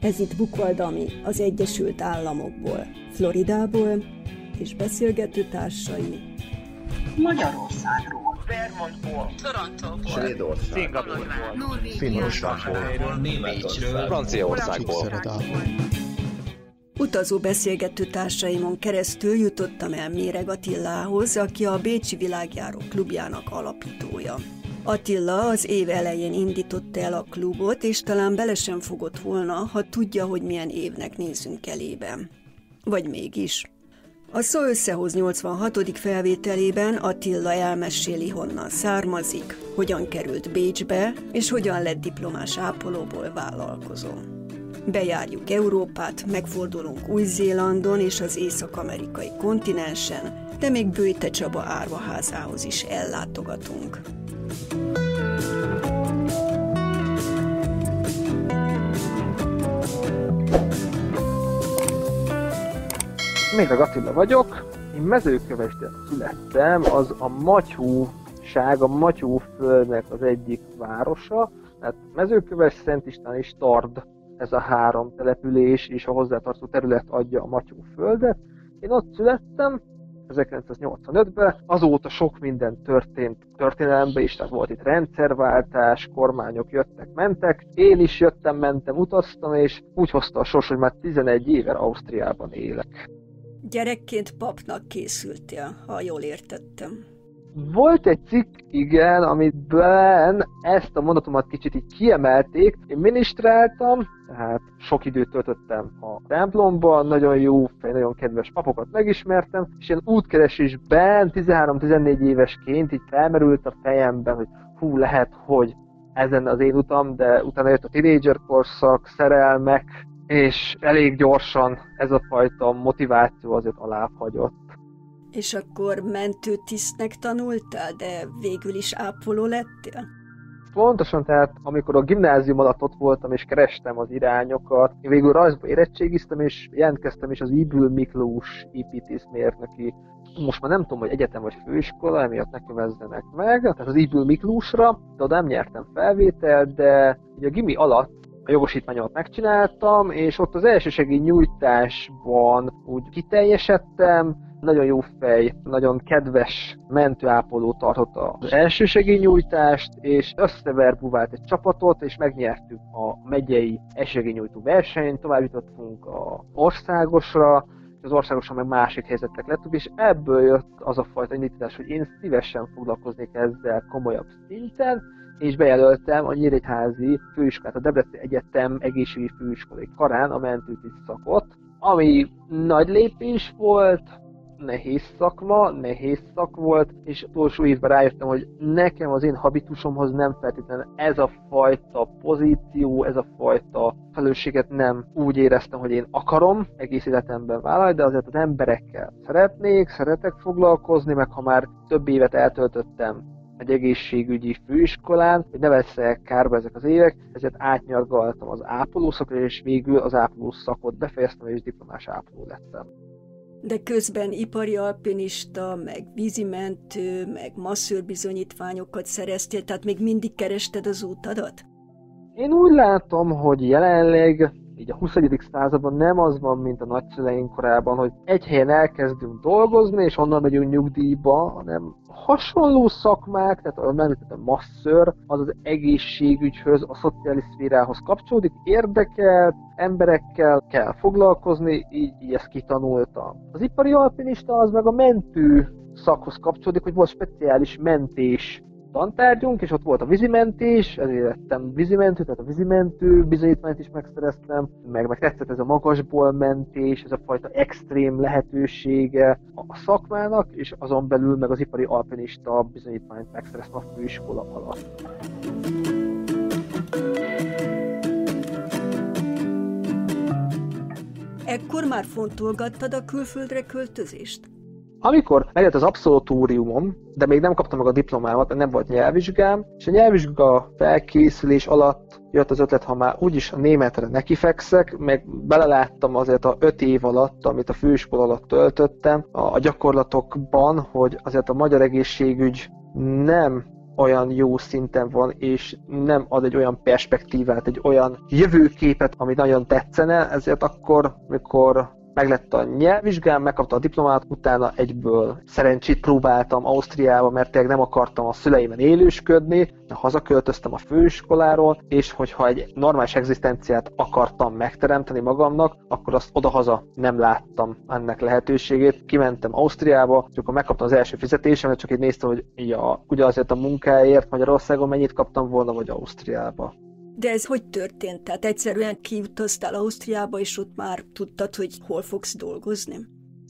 Ez itt Bukvaldami az Egyesült Államokból, Floridából, és beszélgető társai. Magyarországról, Vermontból, Torontóból, Svédország, Szingapurból, Finnországból, Németországból, Franciaországból. Utazó beszélgető társaimon keresztül jutottam el Méreg Attilához, aki a Bécsi Világjáró klubjának alapítója. Attila az év elején indította el a klubot, és talán bele sem fogott volna, ha tudja, hogy milyen évnek nézünk elébe. Vagy mégis. A Szó összehoz 86. felvételében Attila elmeséli, honnan származik, hogyan került Bécsbe, és hogyan lett diplomás ápolóból vállalkozó. Bejárjuk Európát, megfordulunk Új-Zélandon és az észak-amerikai kontinensen, de még Bőjte Csaba árvaházához is ellátogatunk. Még a Attila vagyok, én mezőkövesden születtem, az a Matyúság, a Matyúföldnek az egyik városa, tehát mezőköves, Szent István és Tard, ez a három település és a hozzátartozó terület adja a Matyúföldet. Én ott születtem, 1985-ben, azóta sok minden történt történelemben is, tehát volt itt rendszerváltás, kormányok jöttek, mentek, én is jöttem, mentem, utaztam, és úgy hozta a sors, hogy már 11 éve Ausztriában élek. Gyerekként papnak készültél, ha jól értettem. Volt egy cikk, igen, amiben ezt a mondatomat kicsit így kiemelték. Én minisztráltam, tehát sok időt töltöttem a templomban, nagyon jó nagyon kedves papokat megismertem, és én útkeresésben 13-14 évesként így felmerült a fejemben, hogy hú, lehet, hogy ezen az én utam, de utána jött a tínédzser korszak, szerelmek, és elég gyorsan ez a fajta motiváció azért alábbhagyott. És akkor mentőtisztnek tanultál, de végül is ápoló lettél? Pontosan, tehát amikor a gimnázium alatt ott voltam és kerestem az irányokat, én végül rajzba érettségiztem és jelentkeztem is az Ibül Miklós építészmérnöki most már nem tudom, hogy egyetem vagy főiskola, emiatt nekem ezzenek meg, tehát az Ibül Miklósra, de oda nem nyertem felvételt, de ugye a gimi alatt a jogosítványomat megcsináltam, és ott az elsősegély nyújtásban úgy kiteljesedtem, nagyon jó fej, nagyon kedves mentőápoló tartotta az elsősegélynyújtást, és összeverbuvált egy csapatot, és megnyertük a megyei elsősegélynyújtó versenyt, tovább jutottunk a országosra, az országosan meg másik helyzetek lettünk, és ebből jött az a fajta indítás, hogy én szívesen foglalkoznék ezzel komolyabb szinten, és bejelöltem a Nyíregyházi főiskolát, a Debrecen Egyetem egészségügyi főiskolai karán a mentőtiszt szakot, ami nagy lépés volt, nehéz szakma, nehéz szak volt, és utolsó évben rájöttem, hogy nekem az én habitusomhoz nem feltétlenül ez a fajta pozíció, ez a fajta felelősséget nem úgy éreztem, hogy én akarom egész életemben vállalni, de azért az emberekkel szeretnék, szeretek foglalkozni, meg ha már több évet eltöltöttem egy egészségügyi főiskolán, hogy ne veszek kárba ezek az évek, ezért átnyargaltam az ápolószakra, és végül az ápoló szakot befejeztem, és diplomás ápoló lettem. De közben ipari alpinista, meg vízimentő, meg masszőrbizonyítványokat szereztél, tehát még mindig kerested az útadat? Én úgy látom, hogy jelenleg így a 20. században nem az van, mint a nagyszüleink korában, hogy egy helyen elkezdünk dolgozni, és onnan megyünk nyugdíjba, hanem hasonló szakmák, tehát a a masször, az az egészségügyhöz, a szociális szférához kapcsolódik, érdekel, emberekkel kell foglalkozni, így, így ezt kitanultam. Az ipari alpinista az meg a mentő szakhoz kapcsolódik, hogy volt speciális mentés tantárgyunk, és ott volt a vízimentés, ezért lettem vízimentő, tehát a vízimentő bizonyítványt is megszereztem, meg, meg tetszett ez a magasból mentés, ez a fajta extrém lehetősége a szakmának, és azon belül meg az ipari alpinista bizonyítványt megszereztem a főiskola alatt. Ekkor már fontolgattad a külföldre költözést? Amikor megjött az abszolutóriumom, de még nem kaptam meg a diplomámat, mert nem volt nyelvvizsgám, és a nyelvvizsga felkészülés alatt jött az ötlet, ha már úgyis a németre nekifekszek, meg beleláttam azért a öt év alatt, amit a főiskola alatt töltöttem, a gyakorlatokban, hogy azért a magyar egészségügy nem olyan jó szinten van, és nem ad egy olyan perspektívát, egy olyan jövőképet, ami nagyon tetszene, ezért akkor, mikor meglett a nyelvvizsgám, megkapta a diplomát, utána egyből szerencsét próbáltam Ausztriába, mert tényleg nem akartam a szüleimen élősködni, hazaköltöztem a főiskoláról, és hogyha egy normális egzisztenciát akartam megteremteni magamnak, akkor azt odahaza nem láttam ennek lehetőségét. Kimentem Ausztriába, és akkor megkaptam az első fizetésemet, csak így néztem, hogy ja, ugye azért a munkáért Magyarországon mennyit kaptam volna, vagy Ausztriába. De ez hogy történt? Tehát egyszerűen kiutaztál Ausztriába, és ott már tudtad, hogy hol fogsz dolgozni?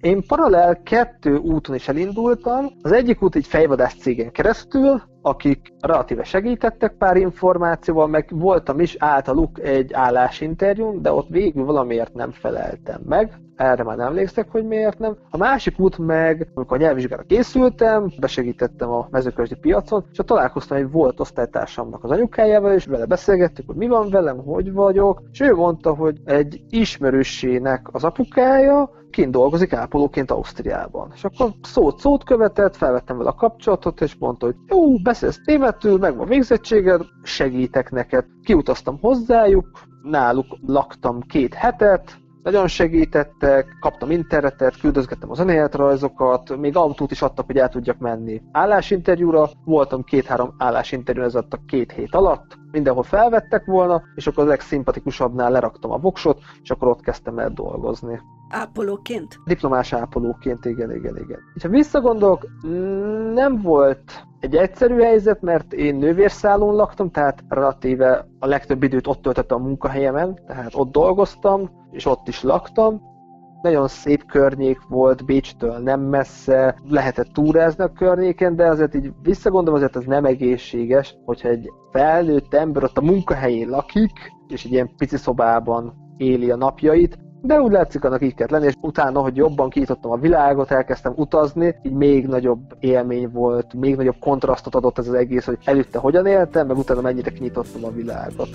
Én paralel kettő úton is elindultam. Az egyik út egy fejvadász cégen keresztül, akik relatíve segítettek pár információval, meg voltam is általuk egy állásinterjún, de ott végül valamiért nem feleltem meg. Erre már nem emlékszek, hogy miért nem. A másik út meg, amikor a nyelvvizsgára készültem, besegítettem a mezőközdi piacon, és találkoztam egy volt osztálytársamnak az anyukájával, és vele beszélgettük, hogy mi van velem, hogy vagyok, és ő mondta, hogy egy ismerősének az apukája, kint dolgozik ápolóként Ausztriában. És akkor szót-szót követett, felvettem vele a kapcsolatot, és mondta, hogy jó, beszélsz németül, meg van végzettséged, segítek neked. Kiutaztam hozzájuk, náluk laktam két hetet, nagyon segítettek, kaptam internetet, küldözgettem az önéletrajzokat, még autót is adtak, hogy el tudjak menni állásinterjúra. Voltam két-három állásinterjú ez a két hét alatt, mindenhol felvettek volna, és akkor a legszimpatikusabbnál leraktam a voksot, és akkor ott kezdtem el dolgozni. Ápolóként? Diplomás ápolóként, igen, igen, igen. És ha visszagondolok, nem volt egy egyszerű helyzet, mert én nővérszállón laktam, tehát relatíve a legtöbb időt ott töltöttem a munkahelyemen, tehát ott dolgoztam, és ott is laktam. Nagyon szép környék volt, Bécstől nem messze, lehetett túrázni a környéken, de azért így visszagondolom, azért ez nem egészséges, hogyha egy felnőtt ember ott a munkahelyén lakik, és egy ilyen pici szobában éli a napjait, de úgy látszik, annak így kellett lenni, és utána, hogy jobban kiítottam a világot, elkezdtem utazni, így még nagyobb élmény volt, még nagyobb kontrasztot adott ez az egész, hogy előtte hogyan éltem, meg utána mennyire kinyitottam a világot.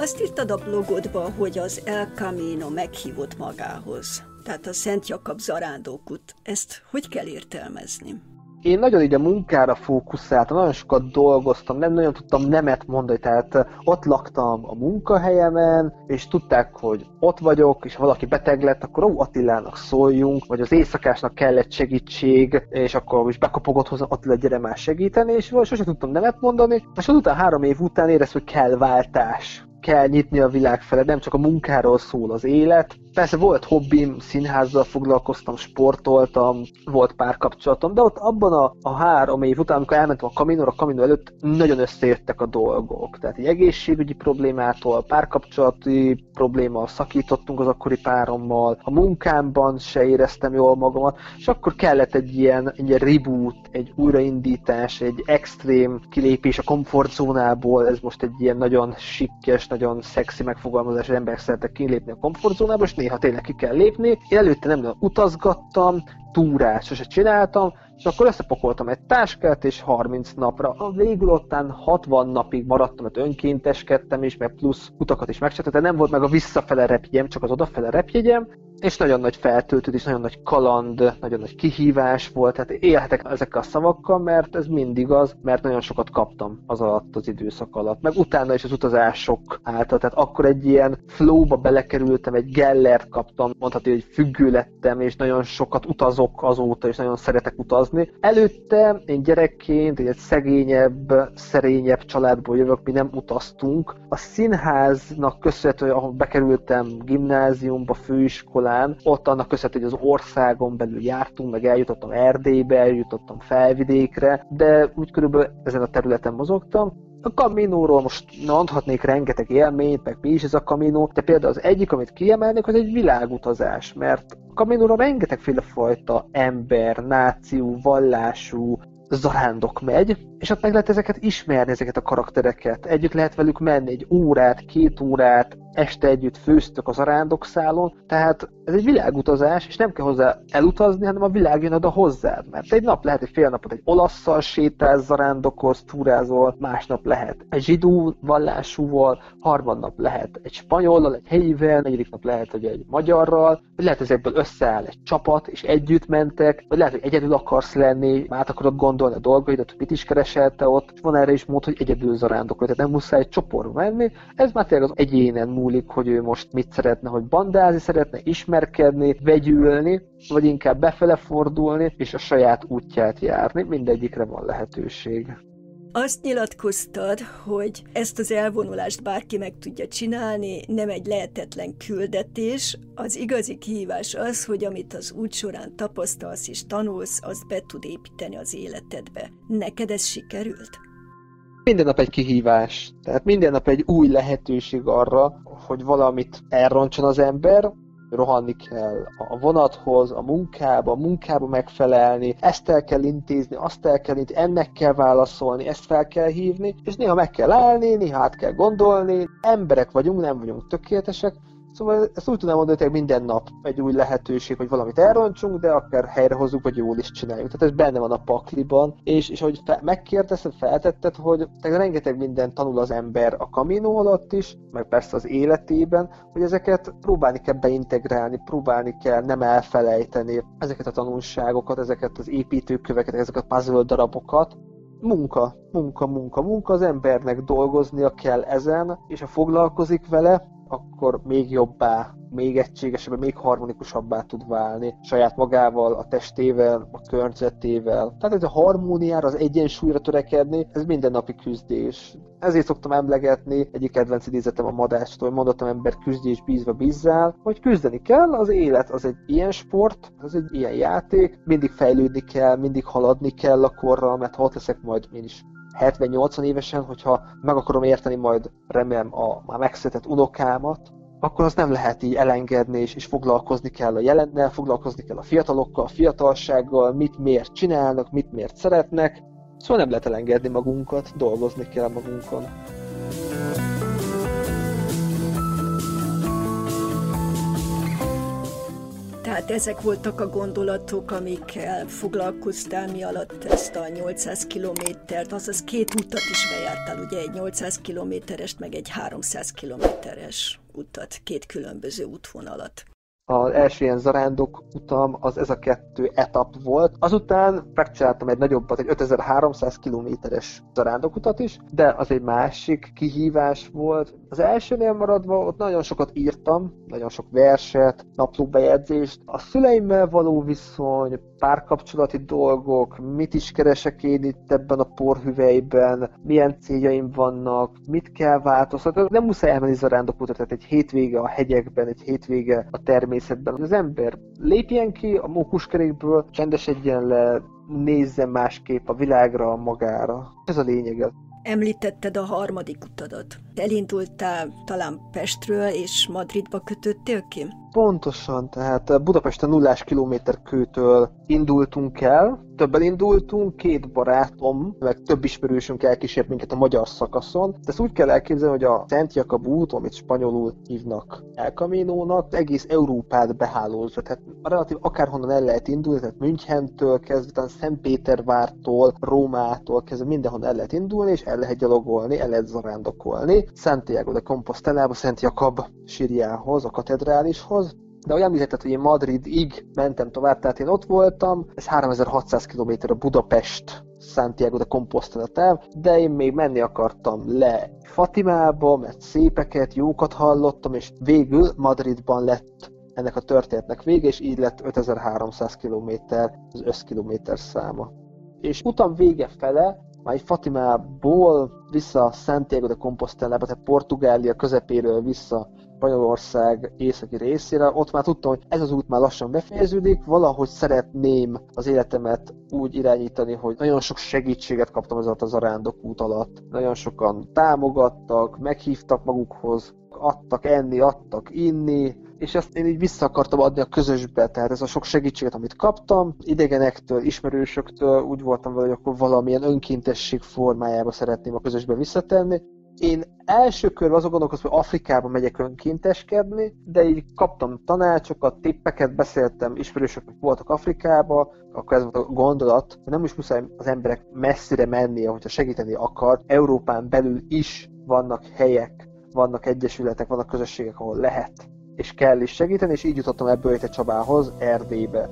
Azt írtad a blogodba, hogy az El Camino meghívott magához, tehát a Szent Jakab zarándokút. Ezt hogy kell értelmezni? én nagyon így a munkára fókuszáltam, nagyon sokat dolgoztam, nem nagyon tudtam nemet mondani, tehát ott laktam a munkahelyemen, és tudták, hogy ott vagyok, és ha valaki beteg lett, akkor ó, Attilának szóljunk, vagy az éjszakásnak kellett segítség, és akkor is bekopogott hozzá, Attila, gyere már segíteni, és sosem tudtam nemet mondani, és azután három év után éreztem, hogy kell váltás kell nyitni a világ fele, nem csak a munkáról szól az élet, Persze volt hobbim, színházzal foglalkoztam, sportoltam, volt párkapcsolatom, de ott abban a, a három év után, amikor elmentem a kaminóra, a kaminó előtt nagyon összejöttek a dolgok. Tehát egy egészségügyi problémától, párkapcsolati probléma, szakítottunk az akkori párommal, a munkámban se éreztem jól magamat, és akkor kellett egy ilyen, egy reboot, egy újraindítás, egy extrém kilépés a komfortzónából, ez most egy ilyen nagyon sikkes, nagyon szexi megfogalmazás, az emberek szeretek kilépni a komfortzónából, és néha tényleg ki kell lépni. Én előtte nem utazgattam, túrát sose csináltam, és akkor összepakoltam egy táskát, és 30 napra, a végül ottán 60 napig maradtam, mert önkénteskedtem is, meg plusz utakat is megcsináltam, nem volt meg a visszafele repjegyem, csak az odafele repjegyem, és nagyon nagy feltöltődés, nagyon nagy kaland, nagyon nagy kihívás volt, tehát élhetek ezekkel a szavakkal, mert ez mindig az, mert nagyon sokat kaptam az alatt az időszak alatt, meg utána is az utazások által, tehát akkor egy ilyen flowba belekerültem, egy gellert kaptam, mondhatni, hogy függő lettem, és nagyon sokat utazok azóta, és nagyon szeretek utazni. Előtte én gyerekként egy szegényebb, szerényebb családból jövök, mi nem utaztunk. A színháznak köszönhető, ahol bekerültem gimnáziumba, főiskolába, talán. Ott annak köszönhető, hogy az országon belül jártunk, meg eljutottam Erdélybe, eljutottam felvidékre, de úgy körülbelül ezen a területen mozogtam. A Kaminóról most mondhatnék rengeteg élményt, meg mi is ez a Kaminó, de például az egyik, amit kiemelnék, az egy világutazás, mert a Kaminóra rengetegféle fajta ember, náció, vallású, zarándok megy, és ott meg lehet ezeket ismerni, ezeket a karaktereket. Együtt lehet velük menni egy órát, két órát, este együtt főztök az arándokszálon, tehát ez egy világutazás, és nem kell hozzá elutazni, hanem a világ jön oda hozzád, mert egy nap lehet egy fél napot egy olaszszal sétálsz, zarándokolsz, túrázol, másnap lehet egy zsidó vallásúval, harmadnap lehet egy spanyollal, egy helyivel, negyedik nap lehet, hogy egy magyarral, vagy lehet, hogy ezekből összeáll egy csapat, és együtt mentek, vagy lehet, hogy egyedül akarsz lenni, át akarod gondolni a dolgaidat, hogy mit is keresel ott, van erre is mód, hogy egyedül zarándokol, tehát nem muszáj egy csoport menni, ez már tényleg az egyénen múlik, hogy ő most mit szeretne, hogy bandázni szeretne, ismerkedni, vegyülni, vagy inkább befele fordulni, és a saját útját járni, mindegyikre van lehetőség. Azt nyilatkoztad, hogy ezt az elvonulást bárki meg tudja csinálni, nem egy lehetetlen küldetés. Az igazi kihívás az, hogy amit az út során tapasztalsz és tanulsz, azt be tud építeni az életedbe. Neked ez sikerült? Minden nap egy kihívás. Tehát minden nap egy új lehetőség arra, hogy valamit elroncson az ember, rohanni kell a vonathoz, a munkába, a munkába megfelelni, ezt el kell intézni, azt el kell intézni, ennek kell válaszolni, ezt fel kell hívni, és néha meg kell állni, néha át kell gondolni, emberek vagyunk, nem vagyunk tökéletesek, Szóval ezt úgy tudom mondani, hogy minden nap egy új lehetőség, hogy valamit elrontsunk, de akár helyrehozzuk, vagy jól is csináljuk. Tehát ez benne van a pakliban, és, és ahogy fe, megkérdezted, feltetted, hogy tehát rengeteg minden tanul az ember a kaminó alatt is, meg persze az életében, hogy ezeket próbálni kell beintegrálni, próbálni kell nem elfelejteni ezeket a tanulságokat, ezeket az építőköveket, ezeket a puzzle darabokat, munka, munka, munka, munka, az embernek dolgoznia kell ezen, és ha foglalkozik vele, akkor még jobbá, még egységesebbé, még harmonikusabbá tud válni saját magával, a testével, a környezetével. Tehát ez a harmóniára, az egyensúlyra törekedni, ez mindennapi küzdés. Ezért szoktam emlegetni, egyik kedvenc idézetem a madástól, mondottam ember küzdés bízva bízzál, hogy küzdeni kell, az élet az egy ilyen sport, az egy ilyen játék, mindig fejlődni kell, mindig haladni kell a korral, mert ha ott leszek majd én is 70-80 évesen, hogyha meg akarom érteni majd remélem a már megszületett unokámat, akkor az nem lehet így elengedni, és, és foglalkozni kell a jelennel, foglalkozni kell a fiatalokkal, a fiatalsággal, mit miért csinálnak, mit miért szeretnek. Szóval nem lehet elengedni magunkat, dolgozni kell magunkon. Tehát ezek voltak a gondolatok, amikkel foglalkoztál, mi alatt ezt a 800 kilométert, azaz két utat is bejártál, ugye egy 800 kilométerest, meg egy 300 kilométeres utat, két különböző útvonalat az első ilyen zarándok utam az ez a kettő etap volt. Azután megcsináltam egy nagyobbat, egy 5300 kilométeres zarándokutat is, de az egy másik kihívás volt. Az elsőnél maradva ott nagyon sokat írtam, nagyon sok verset, naplóbejegyzést. A szüleimmel való viszony, párkapcsolati dolgok, mit is keresek én itt ebben a porhüvelyben, milyen céljaim vannak, mit kell változtatni. Nem muszáj elmenni zarándokutat, tehát egy hétvége a hegyekben, egy hétvége a természet természetben. Az ember lépjen ki a mókuskerékből, csendesedjen le, nézzen másképp a világra, magára. Ez a lényege. Említetted a harmadik utadat. Elindultál talán Pestről és Madridba kötöttél ki? Pontosan, tehát Budapesten nullás kilométer kőtől indultunk el, többen indultunk, két barátom, meg több ismerősünk elkísért minket a magyar szakaszon. De ezt úgy kell elképzelni, hogy a Szent Jakab út, amit spanyolul hívnak El Camino-nak, egész Európát behálózva. Tehát relatív akárhonnan el lehet indulni, tehát Münchentől kezdve, Szentpétervártól, Rómától kezdve mindenhonnan el lehet indulni, és el lehet gyalogolni, el lehet zarándokolni. Santiago de Compostelába, Szent Jakab sírjához, a katedrálishoz, de olyan említetted, hogy én Madridig mentem tovább, tehát én ott voltam, ez 3600 km a Budapest Santiago de Compostela táv, de én még menni akartam le Fatimába, mert szépeket, jókat hallottam, és végül Madridban lett ennek a történetnek vége, és így lett 5300 km az összkilométer száma. És utam vége fele, már Fatimából vissza Santiago de Compostela, tehát Portugália közepéről vissza Spanyolország északi részére, ott már tudtam, hogy ez az út már lassan befejeződik, valahogy szeretném az életemet úgy irányítani, hogy nagyon sok segítséget kaptam az alatt az arándok út alatt. Nagyon sokan támogattak, meghívtak magukhoz, adtak enni, adtak inni, és ezt én így vissza akartam adni a közösbe, tehát ez a sok segítséget, amit kaptam, idegenektől, ismerősöktől, úgy voltam vele, hogy akkor valamilyen önkéntesség formájába szeretném a közösbe visszatenni, Én első körben azon gondolkozom, hogy Afrikába megyek önkénteskedni, de így kaptam tanácsokat, tippeket, beszéltem, ismerősöknek voltak Afrikába, akkor ez volt a gondolat, hogy nem is muszáj az emberek messzire mennie, hogyha segíteni akar. Európán belül is vannak helyek, vannak egyesületek, vannak közösségek, ahol lehet és kell is segíteni, és így jutottam ebből egy Csabához, Erdélybe.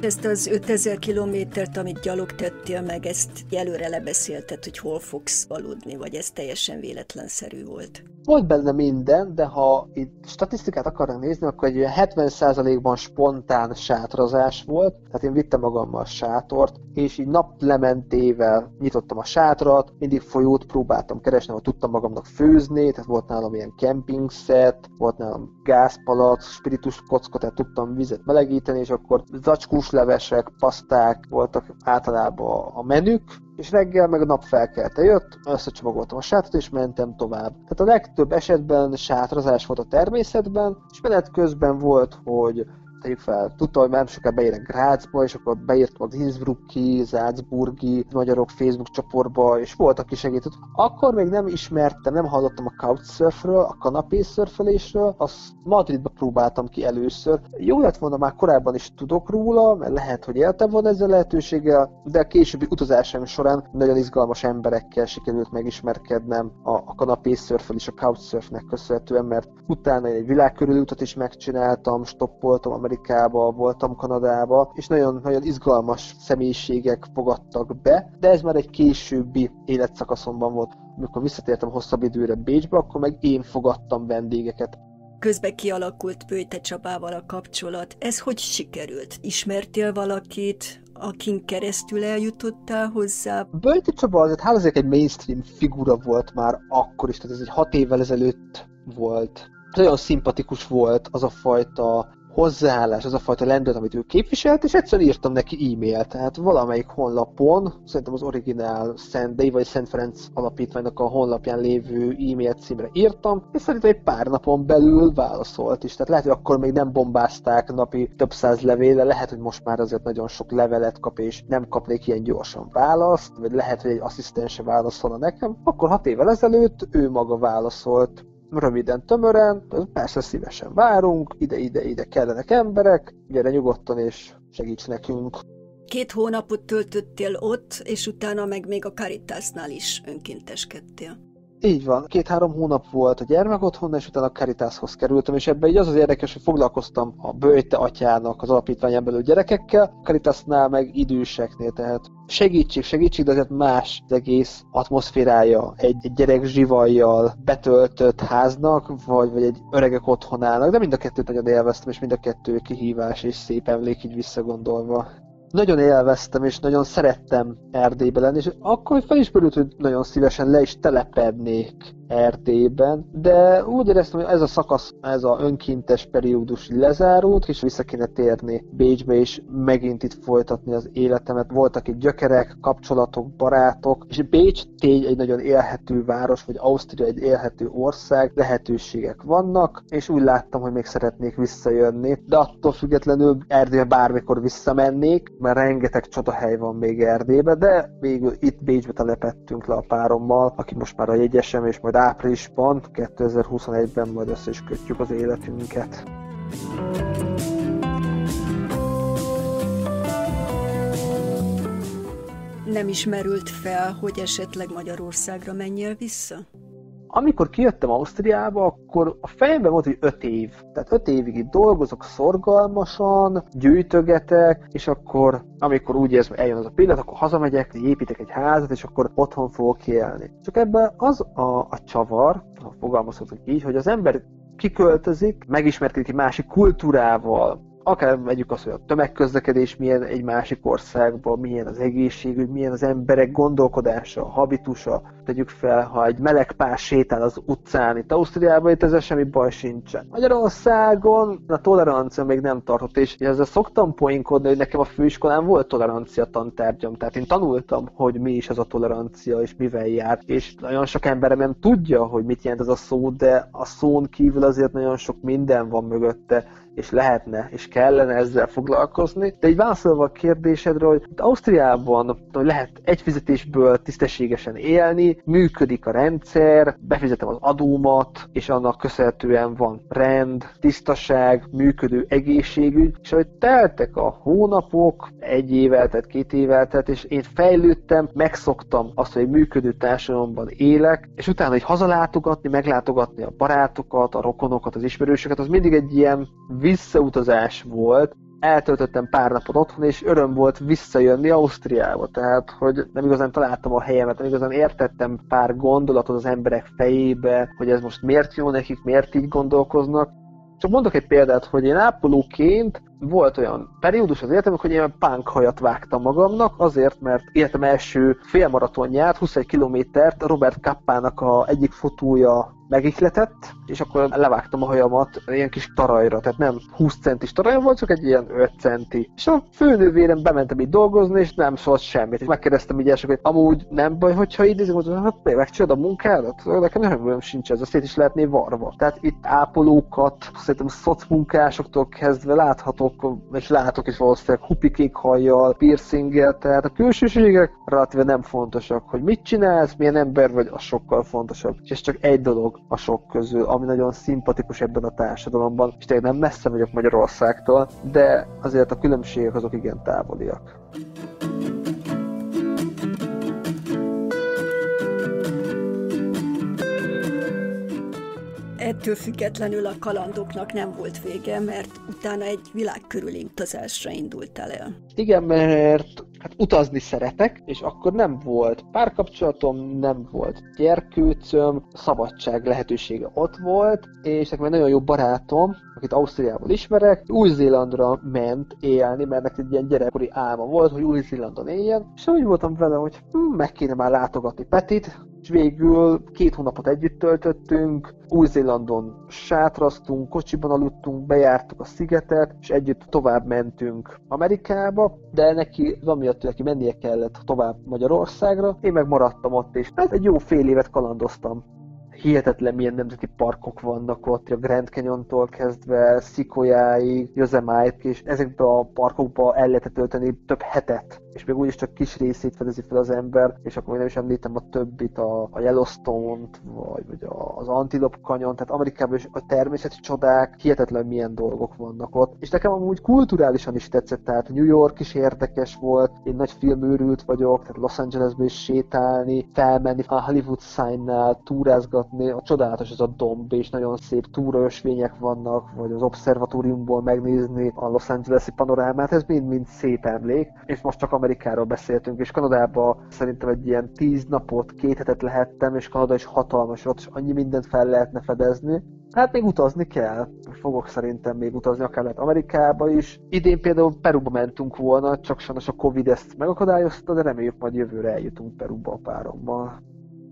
Ezt az 5000 kilométert, amit gyalog tettél meg, ezt előre lebeszélted, hogy hol fogsz aludni, vagy ez teljesen véletlenszerű volt? Volt benne minden, de ha itt statisztikát akarnak nézni, akkor egy 70%-ban spontán sátrazás volt, tehát én vittem magammal a sátort, és így naplementével nyitottam a sátrat, mindig folyót próbáltam keresni, ahol tudtam magamnak főzni, tehát volt nálam ilyen camping set, volt nálam gázpalac, spiritus kocka, tehát tudtam vizet melegíteni, és akkor zacskós levesek, paszták voltak általában a menük, és reggel meg a nap felkelte jött, összecsomagoltam a sátrat, és mentem tovább. Tehát a legtöbb esetben sátrazás volt a természetben, és menet közben volt, hogy tegyük fel, tudta, hogy nem sokára beérek Grácsba, és akkor beírtam az Innsbrucki, Salzburgi magyarok Facebook csoportba, és volt, aki segített. Akkor még nem ismertem, nem hallottam a couchsurfről, a kanapé szörfölésről, azt Madridba próbáltam ki először. Jó lett volna, már korábban is tudok róla, mert lehet, hogy éltem volna ezzel lehetőséggel, de a későbbi utazásaim során nagyon izgalmas emberekkel sikerült megismerkednem a, a kanapé és a couchsurfnek köszönhetően, mert utána egy világkörüli utat is megcsináltam, stoppoltam Amerikába, voltam Kanadába, és nagyon-nagyon izgalmas személyiségek fogadtak be, de ez már egy későbbi életszakaszomban volt. Amikor visszatértem hosszabb időre Bécsbe, akkor meg én fogadtam vendégeket. Közben kialakult Bőjte Csabával a kapcsolat. Ez hogy sikerült? Ismertél valakit, akin keresztül eljutottál hozzá? Bőjte Csaba azért hálazék egy mainstream figura volt már akkor is, tehát ez egy hat évvel ezelőtt volt. Nagyon szimpatikus volt az a fajta hozzáállás, az a fajta lendület, amit ő képviselt, és egyszer írtam neki e-mailt, tehát valamelyik honlapon, szerintem az originál Szent Day vagy Szent Ferenc alapítványnak a honlapján lévő e-mail címre írtam, és szerintem egy pár napon belül válaszolt is. Tehát lehet, hogy akkor még nem bombázták napi több száz levéle, lehet, hogy most már azért nagyon sok levelet kap, és nem kapnék ilyen gyorsan választ, vagy lehet, hogy egy asszisztense válaszolna nekem. Akkor hat évvel ezelőtt ő maga válaszolt, röviden, tömören, persze szívesen várunk, ide-ide-ide kellenek emberek, gyere nyugodtan és segíts nekünk. Két hónapot töltöttél ott, és utána meg még a Caritasnál is önkénteskedtél. Így van, két-három hónap volt a gyermek otthon, és utána a Caritashoz kerültem, és ebben így az az érdekes, hogy foglalkoztam a Böjte atyának az alapítványán belül gyerekekkel, Caritasnál meg időseknél, tehát segítség, segítség, de azért más az egész atmoszférája. Egy, egy gyerek zsivajjal betöltött háznak, vagy, vagy egy öregek otthonának, de mind a kettőt nagyon élveztem, és mind a kettő kihívás és szép emlék így visszagondolva nagyon élveztem, és nagyon szerettem Erdélybe lenni, és akkor felismerült, hogy nagyon szívesen le is telepednék Erdélyben, de úgy éreztem, hogy ez a szakasz, ez a önkintes periódus lezárult, és vissza kéne térni Bécsbe, és megint itt folytatni az életemet. Voltak itt gyökerek, kapcsolatok, barátok, és Bécs tény egy nagyon élhető város, vagy Ausztria egy élhető ország, lehetőségek vannak, és úgy láttam, hogy még szeretnék visszajönni, de attól függetlenül Erdélybe bármikor visszamennék, mert rengeteg csodahely van még Erdélybe, de végül itt Bécsbe telepettünk le a párommal, aki most már a jegyesem, és majd áprilisban, 2021-ben majd össze is kötjük az életünket. Nem is merült fel, hogy esetleg Magyarországra menjél vissza? Amikor kijöttem Ausztriába, akkor a fejemben volt, hogy öt év. Tehát öt évig itt dolgozok szorgalmasan, gyűjtögetek, és akkor, amikor úgy érzem, eljön az a pillanat, akkor hazamegyek, építek egy házat, és akkor otthon fogok élni. Csak ebben az a, a csavar, ha fogalmazhatok így, hogy az ember kiköltözik, megismerkedik egy másik kultúrával, akár vegyük azt, hogy a tömegközlekedés milyen egy másik országban, milyen az egészségügy, milyen az emberek gondolkodása, habitusa. Tegyük fel, ha egy meleg pár sétál az utcán, itt Ausztriában, itt ezzel semmi baj sincsen. Magyarországon a tolerancia még nem tartott, és ezzel szoktam poénkodni, hogy nekem a főiskolán volt tolerancia tantárgyam, tehát én tanultam, hogy mi is az a tolerancia, és mivel jár, és nagyon sok ember nem tudja, hogy mit jelent ez a szó, de a szón kívül azért nagyon sok minden van mögötte, és lehetne, és kellene ezzel foglalkozni. De egy válaszolva a kérdésedről, hogy Ausztriában hogy lehet egy fizetésből tisztességesen élni, működik a rendszer, befizetem az adómat, és annak köszönhetően van rend, tisztaság, működő egészségügy, és ahogy teltek a hónapok, egy év eltelt, két év eltelt, és én fejlődtem, megszoktam azt, hogy egy működő társadalomban élek, és utána egy hazalátogatni, meglátogatni a barátokat, a rokonokat, az ismerősöket, az mindig egy ilyen visszautazás volt, eltöltöttem pár napot otthon, és öröm volt visszajönni Ausztriába, tehát, hogy nem igazán találtam a helyemet, nem igazán értettem pár gondolatot az emberek fejébe, hogy ez most miért jó nekik, miért így gondolkoznak. Csak mondok egy példát, hogy én ápolóként volt olyan periódus az életemben, hogy én punk hajat vágtam magamnak, azért, mert életem első félmaratonját, 21 kilométert Robert Kappának a egyik fotója megikletett, és akkor levágtam a hajamat ilyen kis tarajra, tehát nem 20 centis tarajra volt, csak egy ilyen 5 centi. És a főnővérem bementem itt dolgozni, és nem szólt semmit. És megkérdeztem így elsők, hogy amúgy nem baj, hogyha idézik, mondtam, hát megcsinálod a munkádat? Nekem nem sincs ez, a szét is lehetné varva. Tehát itt ápolókat, szerintem szocmunkásoktól kezdve láthatok, és látok is valószínűleg hupikék hajjal, piercinggel, tehát a külsőségek relatíve nem fontosak, hogy mit csinálsz, milyen ember vagy, az sokkal fontosabb. És ez csak egy dolog, a sok közül, ami nagyon szimpatikus ebben a társadalomban, és tényleg nem messze vagyok Magyarországtól, de azért a különbségek azok igen távoliak. Ettől függetlenül a kalandoknak nem volt vége, mert utána egy világ körüli utazásra indultál el. Igen, mert hát utazni szeretek, és akkor nem volt párkapcsolatom, nem volt gyerkőcöm, szabadság lehetősége ott volt, és nekem egy nagyon jó barátom, akit Ausztriából ismerek, Új-Zélandra ment élni, mert neki egy ilyen gyerekkori álma volt, hogy Új-Zélandon éljen, és úgy voltam vele, hogy hm, meg kéne már látogatni Petit, és végül két hónapot együtt töltöttünk, Új-Zélandon sátraztunk, kocsiban aludtunk, bejártuk a szigetet, és együtt tovább mentünk Amerikába, de neki, amiatt neki mennie kellett tovább Magyarországra, én meg maradtam ott, és hát egy jó fél évet kalandoztam. Hihetetlen milyen nemzeti parkok vannak ott, a Grand Canyon-tól kezdve Szikolyáig, Yosemite, és ezekbe a parkokba el lehetett tölteni több hetet és még úgyis csak kis részét fedezi fel az ember, és akkor még nem is említem a többit, a, a Yellowstone-t, vagy, vagy a, az Antelope Canyon, tehát Amerikában is a természeti csodák, hihetetlen milyen dolgok vannak ott. És nekem amúgy kulturálisan is tetszett, tehát New York is érdekes volt, én nagy filmőrült vagyok, tehát Los Angelesbe is sétálni, felmenni a Hollywood signnál, túrázgatni, a csodálatos az a domb, és nagyon szép túraösvények vannak, vagy az obszervatóriumból megnézni a Los Angeles-i panorámát, ez mind-mind szép emlék, és most csak Amerikáról beszéltünk, és Kanadába szerintem egy ilyen tíz napot, két hetet lehettem, és Kanada is hatalmas ott, és annyi mindent fel lehetne fedezni. Hát még utazni kell. Fogok szerintem még utazni, akár lehet Amerikába is. Idén például Peruba mentünk volna, csak sajnos a Covid ezt megakadályozta, de reméljük majd jövőre eljutunk Peruba a párommal.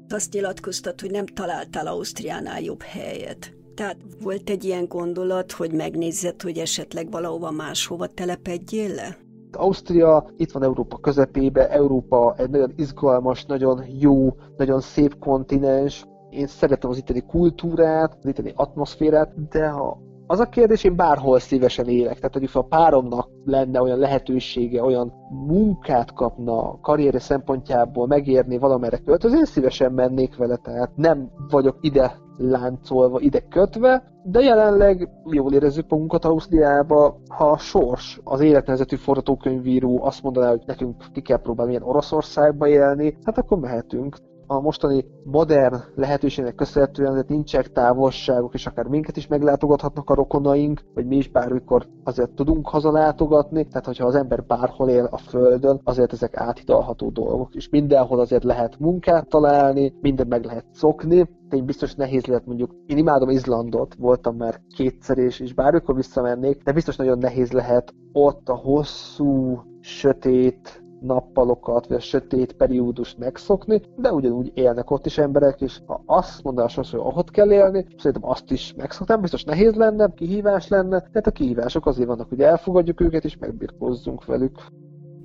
Azt nyilatkoztat, hogy nem találtál Ausztriánál jobb helyet. Tehát volt egy ilyen gondolat, hogy megnézzed, hogy esetleg valahova máshova telepedjél le? Ausztria itt van Európa közepébe, Európa egy nagyon izgalmas, nagyon jó, nagyon szép kontinens. Én szeretem az itteni kultúrát, az itteni atmoszférát, de ha az a kérdés, én bárhol szívesen élek. Tehát, hogy a páromnak lenne olyan lehetősége, olyan munkát kapna karriere szempontjából megérni valamerre költözni, én szívesen mennék vele, tehát nem vagyok ide láncolva, ide kötve, de jelenleg jól érezzük magunkat Ausztriába, ha a sors, az életnevezetű forgatókönyvíró azt mondaná, hogy nekünk ki kell próbálni ilyen Oroszországba élni, hát akkor mehetünk a mostani modern lehetőségnek köszönhetően azért nincsenek távolságok, és akár minket is meglátogathatnak a rokonaink, vagy mi is bármikor azért tudunk hazalátogatni, tehát hogyha az ember bárhol él a Földön, azért ezek áthidalható dolgok, és mindenhol azért lehet munkát találni, minden meg lehet szokni, tény biztos nehéz lehet mondjuk, én imádom Izlandot, voltam már kétszer és, és bármikor visszamennék, de biztos nagyon nehéz lehet ott a hosszú, sötét, nappalokat, vagy a sötét periódust megszokni, de ugyanúgy élnek ott is emberek, és ha azt mondaná hogy ott kell élni, szerintem azt is megszoktam, biztos nehéz lenne, kihívás lenne, de hát a kihívások azért vannak, hogy elfogadjuk őket, és megbirkózzunk velük.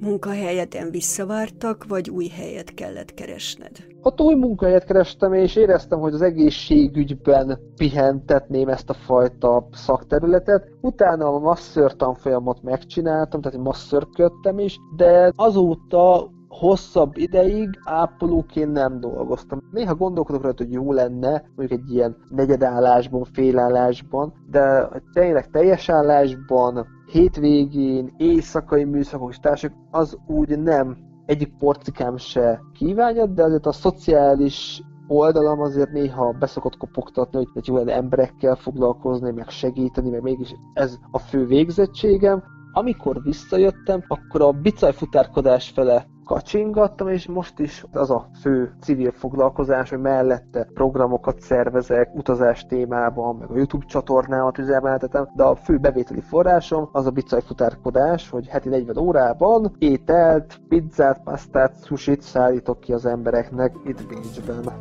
Munkahelyeden visszavártak, vagy új helyet kellett keresned? A új munkahelyet kerestem, és éreztem, hogy az egészségügyben pihentetném ezt a fajta szakterületet. Utána a masször tanfolyamot megcsináltam, tehát masszörködtem is, de azóta hosszabb ideig ápolóként nem dolgoztam. Néha gondolkodok rajta, hogy jó lenne, mondjuk egy ilyen negyedállásban, félállásban, de tényleg teljes állásban, hétvégén, éjszakai műszakok és társak, az úgy nem egyik porcikám se kívánja, de azért a szociális oldalam azért néha beszokott kopogtatni, hogy, jó lenne emberekkel foglalkozni, meg segíteni, meg mégis ez a fő végzettségem. Amikor visszajöttem, akkor a bicajfutárkodás fele kacsingattam, és most is az a fő civil foglalkozás, hogy mellette programokat szervezek, utazás témában, meg a YouTube csatornámat üzemeltetem, de a fő bevételi forrásom az a bicajfutárkodás, hogy heti 40 órában ételt, pizzát, pasztát, sushit szállítok ki az embereknek itt Bécsben.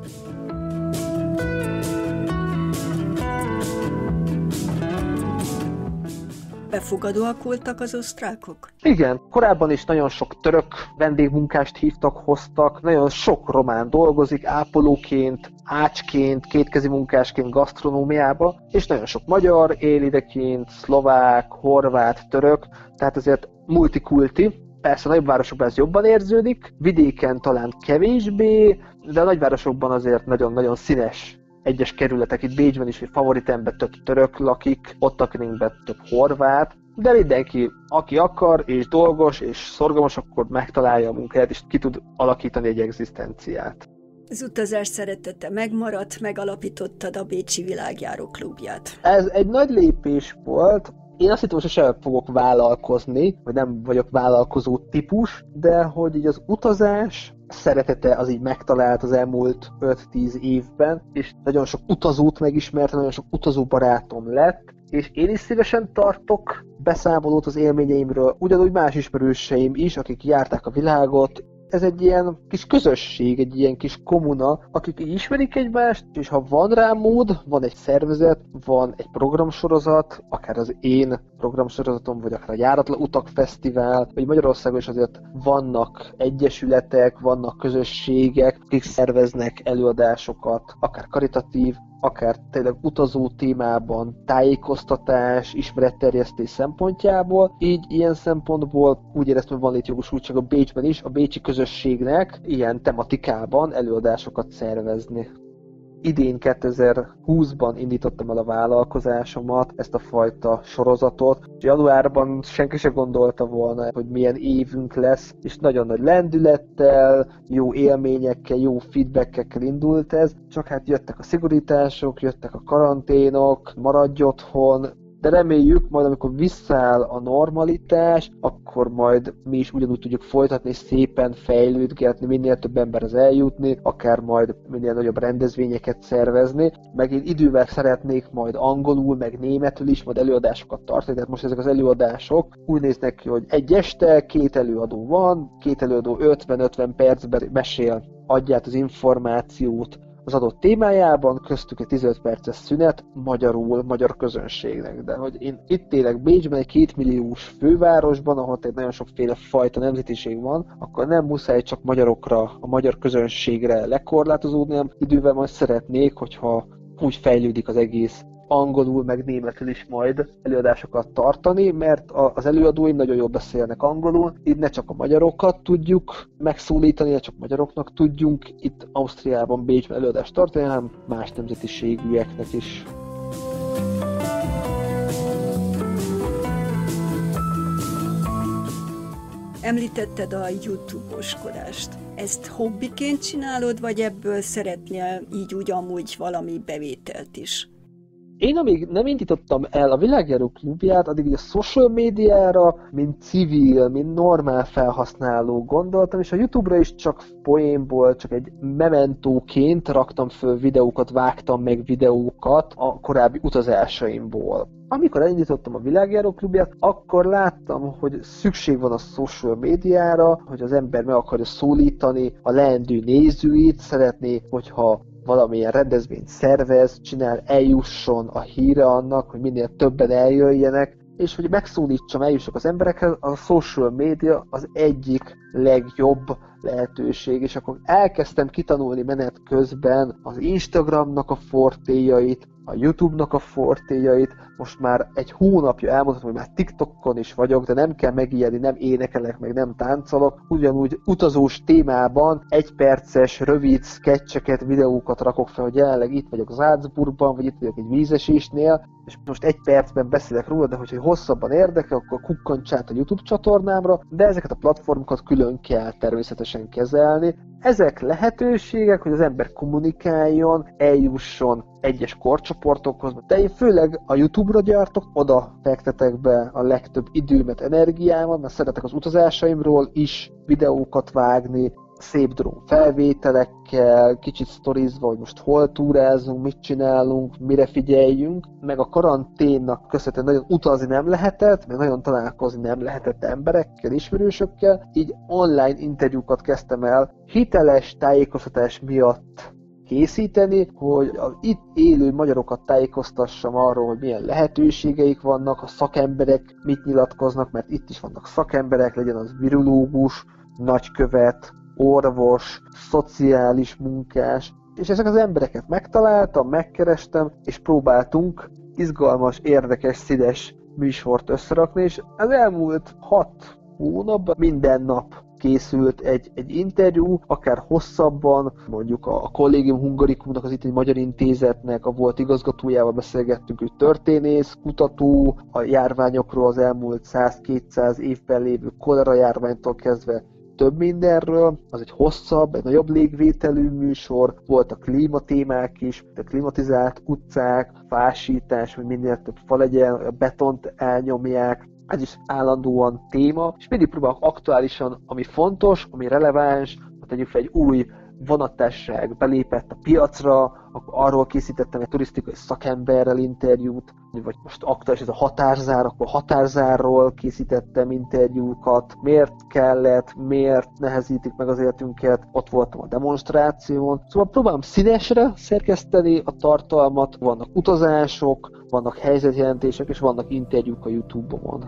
Befogadóak voltak az osztrákok? Igen, korábban is nagyon sok török vendégmunkást hívtak, hoztak, nagyon sok román dolgozik ápolóként, ácsként, kétkezi munkásként gasztronómiába, és nagyon sok magyar él ideként, szlovák, horvát, török, tehát azért multikulti, Persze a nagyvárosokban ez jobban érződik, vidéken talán kevésbé, de a nagyvárosokban azért nagyon-nagyon színes egyes kerületek, itt Bécsben is, favoritemben több török lakik, ott akinkben több horvát, de mindenki, aki akar, és dolgos, és szorgalmas, akkor megtalálja a munkáját, és ki tud alakítani egy egzisztenciát. Az utazás szeretete megmaradt, megalapítottad a Bécsi Világjáró klubját. Ez egy nagy lépés volt, én azt hittem, hogy sosem fogok vállalkozni, vagy nem vagyok vállalkozó típus, de hogy így az utazás szeretete az így megtalált az elmúlt 5-10 évben, és nagyon sok utazót megismert, nagyon sok utazó barátom lett, és én is szívesen tartok beszámolót az élményeimről, ugyanúgy más ismerőseim is, akik járták a világot, ez egy ilyen kis közösség, egy ilyen kis komuna, akik ismerik egymást, és ha van rá mód, van egy szervezet, van egy programsorozat, akár az én programsorozatom, vagy akár a Járatlan Utak Fesztivál, vagy Magyarországon is azért vannak egyesületek, vannak közösségek, akik szerveznek előadásokat, akár karitatív, akár tényleg utazó témában, tájékoztatás, ismeretterjesztés szempontjából, így ilyen szempontból úgy éreztem, hogy van létjogosultság a Bécsben is, a bécsi közösségnek ilyen tematikában előadásokat szervezni idén 2020-ban indítottam el a vállalkozásomat, ezt a fajta sorozatot. Januárban senki se gondolta volna, hogy milyen évünk lesz, és nagyon nagy lendülettel, jó élményekkel, jó feedbackekkel indult ez, csak hát jöttek a szigorítások, jöttek a karanténok, maradj otthon, de reméljük majd, amikor visszaáll a normalitás, akkor majd mi is ugyanúgy tudjuk folytatni, szépen fejlődgetni, minél több emberhez eljutni, akár majd minél nagyobb rendezvényeket szervezni, meg én idővel szeretnék majd angolul, meg németül is majd előadásokat tartani, tehát most ezek az előadások úgy néznek ki, hogy egy este két előadó van, két előadó 50-50 percben mesél, adját az információt, az adott témájában, köztük egy 15 perces szünet magyarul, magyar közönségnek. De hogy én itt élek Bécsben, egy kétmilliós fővárosban, ahol egy nagyon sokféle fajta nemzetiség van, akkor nem muszáj csak magyarokra, a magyar közönségre lekorlátozódni, hanem idővel majd szeretnék, hogyha úgy fejlődik az egész angolul, meg németül is majd előadásokat tartani, mert az előadóim nagyon jól beszélnek angolul, így ne csak a magyarokat tudjuk megszólítani, ne csak magyaroknak tudjunk itt Ausztriában, Bécsben előadást tartani, hanem más nemzetiségűeknek is. Említetted a YouTube-oskodást. Ezt hobbiként csinálod, vagy ebből szeretnél így úgy amúgy valami bevételt is? Én amíg nem indítottam el a világjáró klubját, addig a social médiára, mint civil, mint normál felhasználó gondoltam, és a Youtube-ra is csak poénból, csak egy mementóként raktam föl videókat, vágtam meg videókat a korábbi utazásaimból. Amikor elindítottam a világjáró klubját, akkor láttam, hogy szükség van a social médiára, hogy az ember meg akarja szólítani a leendő nézőit, szeretné, hogyha valamilyen rendezvényt szervez, csinál, eljusson a híre annak, hogy minél többen eljöjjenek, és hogy megszólítsam, eljussak az emberekhez, a social media az egyik legjobb lehetőség, és akkor elkezdtem kitanulni menet közben az Instagramnak a fortéjait, a YouTube-nak a fortéjait, most már egy hónapja elmondhatom, hogy már TikTokon is vagyok, de nem kell megijedni, nem énekelek, meg nem táncolok. Ugyanúgy utazós témában egyperces, rövid sketcheket, videókat rakok fel, hogy jelenleg itt vagyok Salzburgban, vagy itt vagyok egy vízesésnél, és most egy percben beszélek róla, de hogyha hosszabban érdekel, akkor kukkancsát a YouTube csatornámra, de ezeket a platformokat külön kell természetesen kezelni. Ezek lehetőségek, hogy az ember kommunikáljon, eljusson egyes korcsoportokhoz, de én főleg a YouTube-ra gyártok, oda fektetek be a legtöbb időmet, energiámat, mert szeretek az utazásaimról is videókat vágni, szép drón felvételekkel, kicsit sztorizva, hogy most hol túrázunk, mit csinálunk, mire figyeljünk, meg a karanténnak köszönhetően nagyon utazni nem lehetett, meg nagyon találkozni nem lehetett emberekkel, ismerősökkel, így online interjúkat kezdtem el hiteles tájékoztatás miatt készíteni, hogy az itt élő magyarokat tájékoztassam arról, hogy milyen lehetőségeik vannak, a szakemberek mit nyilatkoznak, mert itt is vannak szakemberek, legyen az virológus, nagykövet, orvos, szociális munkás, és ezek az embereket megtaláltam, megkerestem, és próbáltunk izgalmas, érdekes, színes műsort összerakni, és az elmúlt hat hónapban minden nap készült egy, egy interjú, akár hosszabban, mondjuk a, a Collegium Hungaricumnak, az itt egy magyar intézetnek a volt igazgatójával beszélgettünk, ő történész, kutató, a járványokról az elmúlt 100-200 évben lévő kolera járványtól kezdve több mindenről, az egy hosszabb, egy nagyobb légvételű műsor, volt a klímatémák is, a klimatizált utcák, fásítás, hogy minél több fa legyen, a betont elnyomják, ez is állandóan téma, és mindig próbálok aktuálisan, ami fontos, ami releváns, tegyük fel egy új vonattárság belépett a piacra, akkor arról készítettem egy turisztikai szakemberrel interjút, vagy most aktuális ez a határzár, akkor határzárról készítettem interjúkat, miért kellett, miért nehezítik meg az életünket, ott voltam a demonstráción. Szóval próbálom színesre szerkeszteni a tartalmat, vannak utazások, vannak helyzetjelentések, és vannak interjúk a Youtube-on.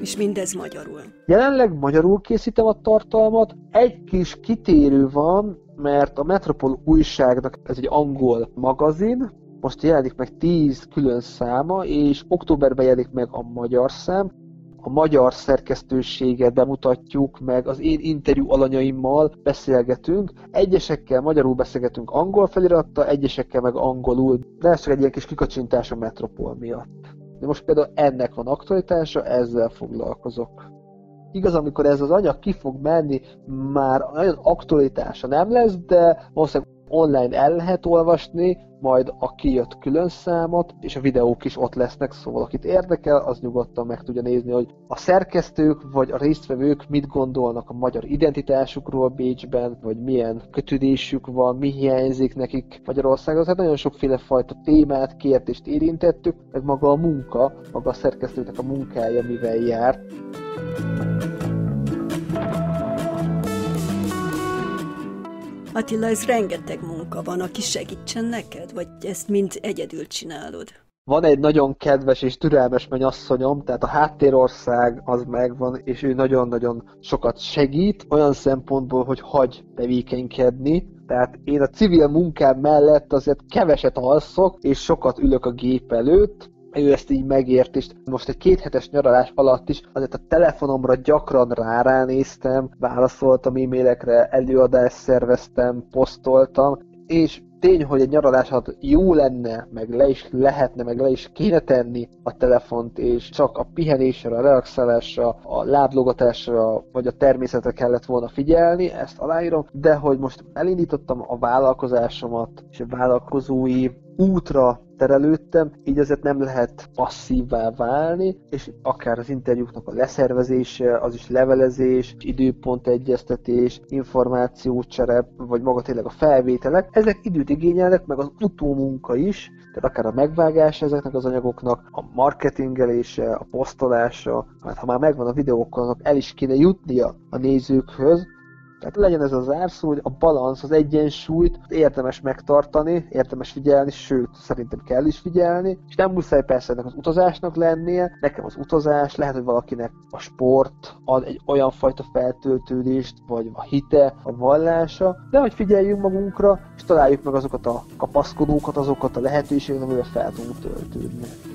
És mindez magyarul. Jelenleg magyarul készítem a tartalmat. Egy kis kitérő van, mert a Metropol újságnak ez egy angol magazin, most jelenik meg 10 külön száma, és októberben jelenik meg a magyar szám. A magyar szerkesztőséget bemutatjuk, meg az én interjú alanyaimmal beszélgetünk. Egyesekkel magyarul beszélgetünk angol felirattal, egyesekkel meg angolul, de ez csak egy ilyen kis kikacsintás a Metropol miatt. De most például ennek van aktualitása, ezzel foglalkozok. Igaz, amikor ez az anyag ki fog menni, már nagyon aktualitása nem lesz, de valószínűleg online el lehet olvasni, majd a kijött külön számot, és a videók is ott lesznek, szóval akit érdekel, az nyugodtan meg tudja nézni, hogy a szerkesztők vagy a résztvevők mit gondolnak a magyar identitásukról Bécsben, vagy milyen kötődésük van, mi hiányzik nekik Magyarországon. Tehát nagyon sokféle fajta témát, kérdést érintettük, meg maga a munka, maga a szerkesztőnek a munkája mivel jár. Attila, ez rengeteg munka van, aki segítsen neked, vagy ezt mind egyedül csinálod? Van egy nagyon kedves és türelmes mennyasszonyom, tehát a háttérország az megvan, és ő nagyon-nagyon sokat segít, olyan szempontból, hogy hagy tevékenykedni, tehát én a civil munkám mellett azért keveset alszok, és sokat ülök a gép előtt, ő ezt így megért, és most egy kéthetes nyaralás alatt is azért a telefonomra gyakran ráránéztem, válaszoltam e-mailekre, előadást szerveztem, posztoltam, és tény, hogy egy nyaralás alatt jó lenne, meg le is lehetne, meg le is kéne tenni a telefont, és csak a pihenésre, a relaxálásra, a láblogatásra, vagy a természetre kellett volna figyelni, ezt aláírom, de hogy most elindítottam a vállalkozásomat, és a vállalkozói útra terelődtem, így azért nem lehet passzívvá válni, és akár az interjúknak a leszervezése, az is levelezés, időpont egyeztetés, információcsere, vagy maga tényleg a felvételek, ezek időt igényelnek, meg az utómunka is, tehát akár a megvágás ezeknek az anyagoknak, a marketingelése, a posztolása, mert ha már megvan a videók, el is kéne jutnia a nézőkhöz, Tehát legyen ez az árszó, hogy a balansz, az egyensúlyt érdemes megtartani, érdemes figyelni, sőt, szerintem kell is figyelni, és nem muszáj persze ennek az utazásnak lennie, nekem az utazás, lehet, hogy valakinek a sport ad egy olyan fajta feltöltődést, vagy a hite, a vallása, de hogy figyeljünk magunkra, és találjuk meg azokat a kapaszkodókat, azokat a lehetőségeket, amivel fel tudunk töltődni.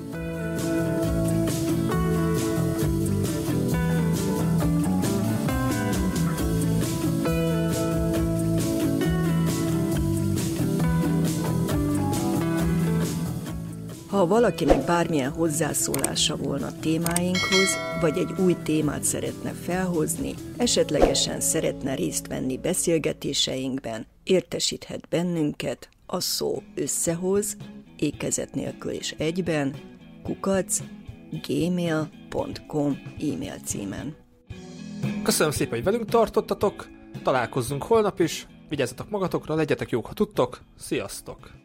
Ha valakinek bármilyen hozzászólása volna témáinkhoz, vagy egy új témát szeretne felhozni, esetlegesen szeretne részt venni beszélgetéseinkben, értesíthet bennünket a szó összehoz, ékezet nélkül is egyben, kukac, gmail.com e-mail címen. Köszönöm szépen, hogy velünk tartottatok, találkozzunk holnap is, vigyázzatok magatokra, legyetek jók, ha tudtok, sziasztok!